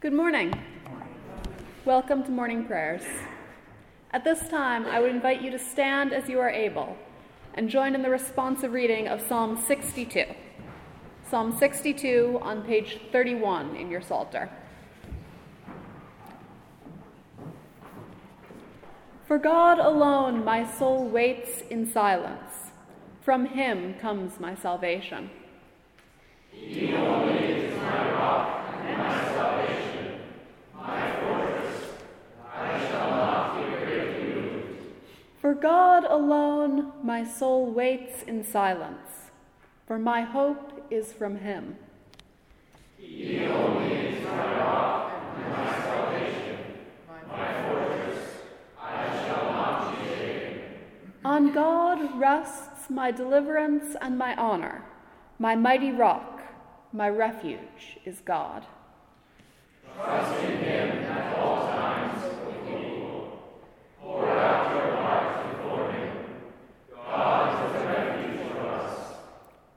Good morning. Welcome to morning prayers. At this time, I would invite you to stand as you are able and join in the responsive reading of Psalm 62. Psalm 62 on page 31 in your Psalter. For God alone my soul waits in silence. From him comes my salvation. He only is my rock and my salvation. For God alone my soul waits in silence, for my hope is from him. He only is my rock and my salvation, my fortress, I shall not be shaken. On God rests my deliverance and my honor, my mighty rock, my refuge is God. Trust in him at all times, O people. Pour out your heart before him. God is a refuge for us.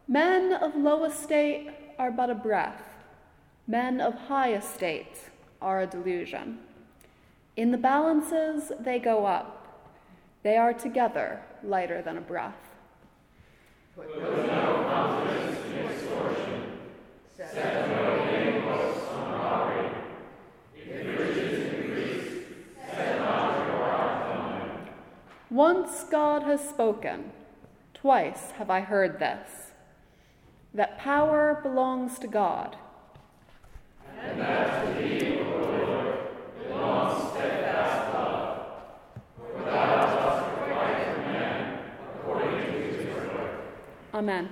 Men of low estate are but a breath. Men of high estate are a delusion. In the balances they go up. They are together lighter than a breath. Put no confidence in extortion. Set no impulse on robbery. If riches increase, set not your heart on. Once God has spoken, twice have I heard this that power belongs to God. And that to thee, O Lord, belongs steadfast love. For thou dost for according to his. Amen.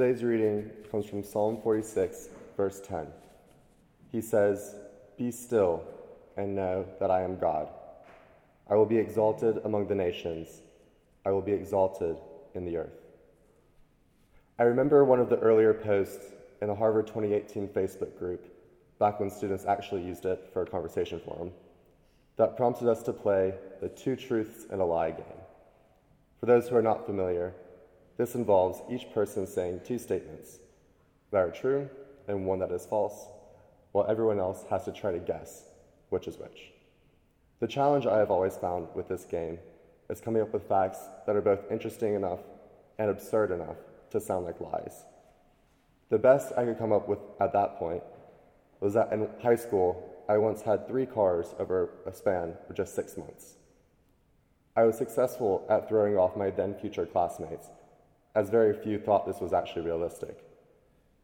Today's reading comes from Psalm 46, verse 10. He says, Be still and know that I am God. I will be exalted among the nations, I will be exalted in the earth. I remember one of the earlier posts in the Harvard 2018 Facebook group, back when students actually used it for a conversation forum, that prompted us to play the two truths and a lie game. For those who are not familiar, this involves each person saying two statements that are true and one that is false, while everyone else has to try to guess which is which. The challenge I have always found with this game is coming up with facts that are both interesting enough and absurd enough to sound like lies. The best I could come up with at that point was that in high school, I once had three cars over a span of just six months. I was successful at throwing off my then future classmates as very few thought this was actually realistic.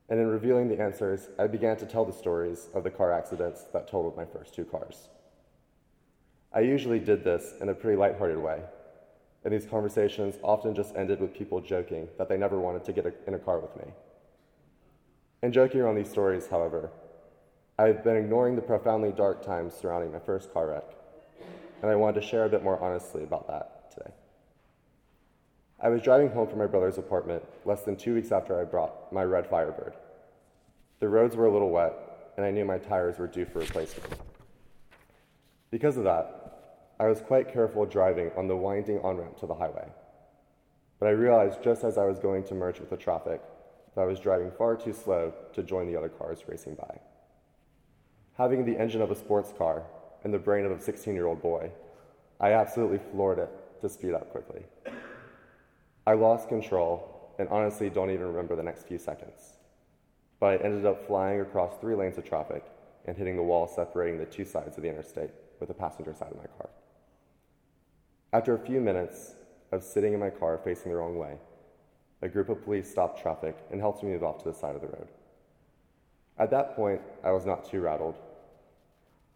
And in revealing the answers, I began to tell the stories of the car accidents that totaled my first two cars. I usually did this in a pretty lighthearted way, and these conversations often just ended with people joking that they never wanted to get in a car with me. In joking around these stories, however, I've been ignoring the profoundly dark times surrounding my first car wreck, and I wanted to share a bit more honestly about that. I was driving home from my brother's apartment less than two weeks after I brought my red Firebird. The roads were a little wet, and I knew my tires were due for replacement. Because of that, I was quite careful driving on the winding on ramp to the highway. But I realized just as I was going to merge with the traffic that I was driving far too slow to join the other cars racing by. Having the engine of a sports car and the brain of a 16 year old boy, I absolutely floored it to speed up quickly. I lost control and honestly don't even remember the next few seconds. But I ended up flying across three lanes of traffic and hitting the wall separating the two sides of the interstate with the passenger side of my car. After a few minutes of sitting in my car facing the wrong way, a group of police stopped traffic and helped me move off to the side of the road. At that point, I was not too rattled,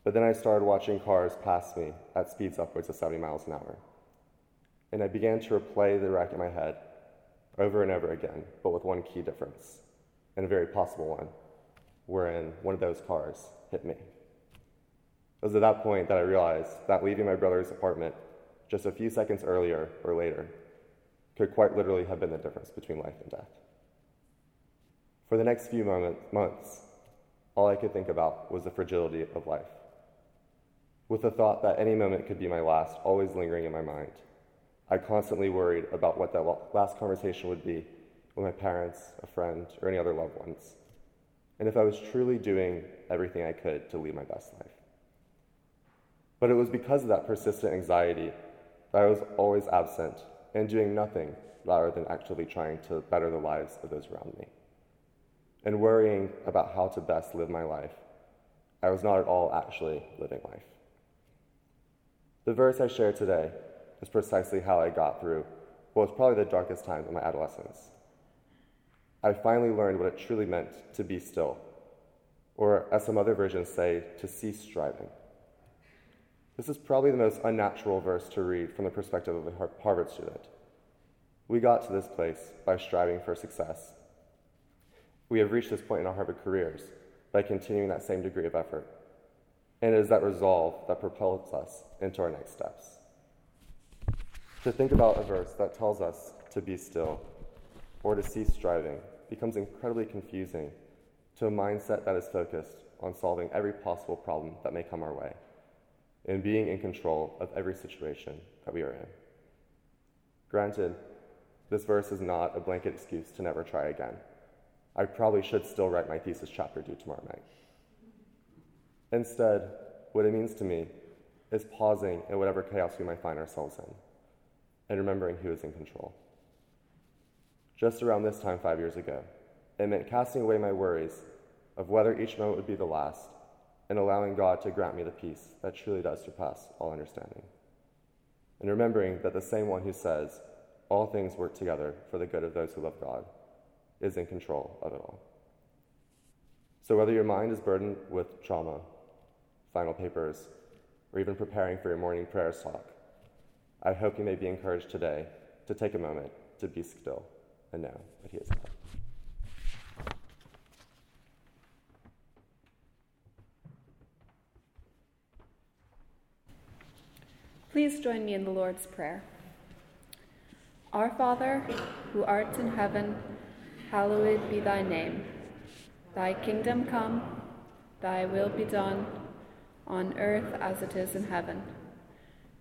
but then I started watching cars pass me at speeds upwards of 70 miles an hour and I began to replay the wreck in my head over and over again, but with one key difference, and a very possible one, wherein one of those cars hit me. It was at that point that I realized that leaving my brother's apartment just a few seconds earlier or later could quite literally have been the difference between life and death. For the next few moment, months, all I could think about was the fragility of life. With the thought that any moment could be my last always lingering in my mind, I constantly worried about what that last conversation would be with my parents, a friend, or any other loved ones, and if I was truly doing everything I could to lead my best life. But it was because of that persistent anxiety that I was always absent and doing nothing rather than actually trying to better the lives of those around me. And worrying about how to best live my life, I was not at all actually living life. The verse I share today is precisely how I got through what was probably the darkest times of my adolescence. I finally learned what it truly meant to be still, or as some other versions say, to cease striving. This is probably the most unnatural verse to read from the perspective of a Harvard student. We got to this place by striving for success. We have reached this point in our Harvard careers by continuing that same degree of effort. And it is that resolve that propels us into our next steps. To think about a verse that tells us to be still or to cease striving becomes incredibly confusing to a mindset that is focused on solving every possible problem that may come our way and being in control of every situation that we are in. Granted, this verse is not a blanket excuse to never try again. I probably should still write my thesis chapter due tomorrow night. Instead, what it means to me is pausing in whatever chaos we might find ourselves in and remembering who is in control. Just around this time five years ago, it meant casting away my worries of whether each moment would be the last and allowing God to grant me the peace that truly does surpass all understanding. And remembering that the same one who says, all things work together for the good of those who love God, is in control of it all. So, whether your mind is burdened with trauma, final papers, or even preparing for your morning prayers talk, I hope you may be encouraged today to take a moment to be still and know that He is God. Please join me in the Lord's Prayer. Our Father, who art in heaven, hallowed be thy name. Thy kingdom come, thy will be done, on earth as it is in heaven.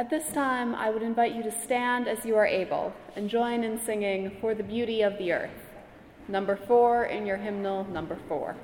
At this time, I would invite you to stand as you are able and join in singing For the Beauty of the Earth, number four in your hymnal, number four.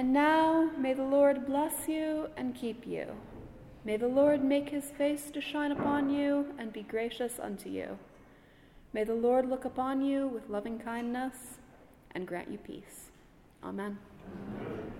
And now may the Lord bless you and keep you. May the Lord make his face to shine upon you and be gracious unto you. May the Lord look upon you with loving kindness and grant you peace. Amen. Amen.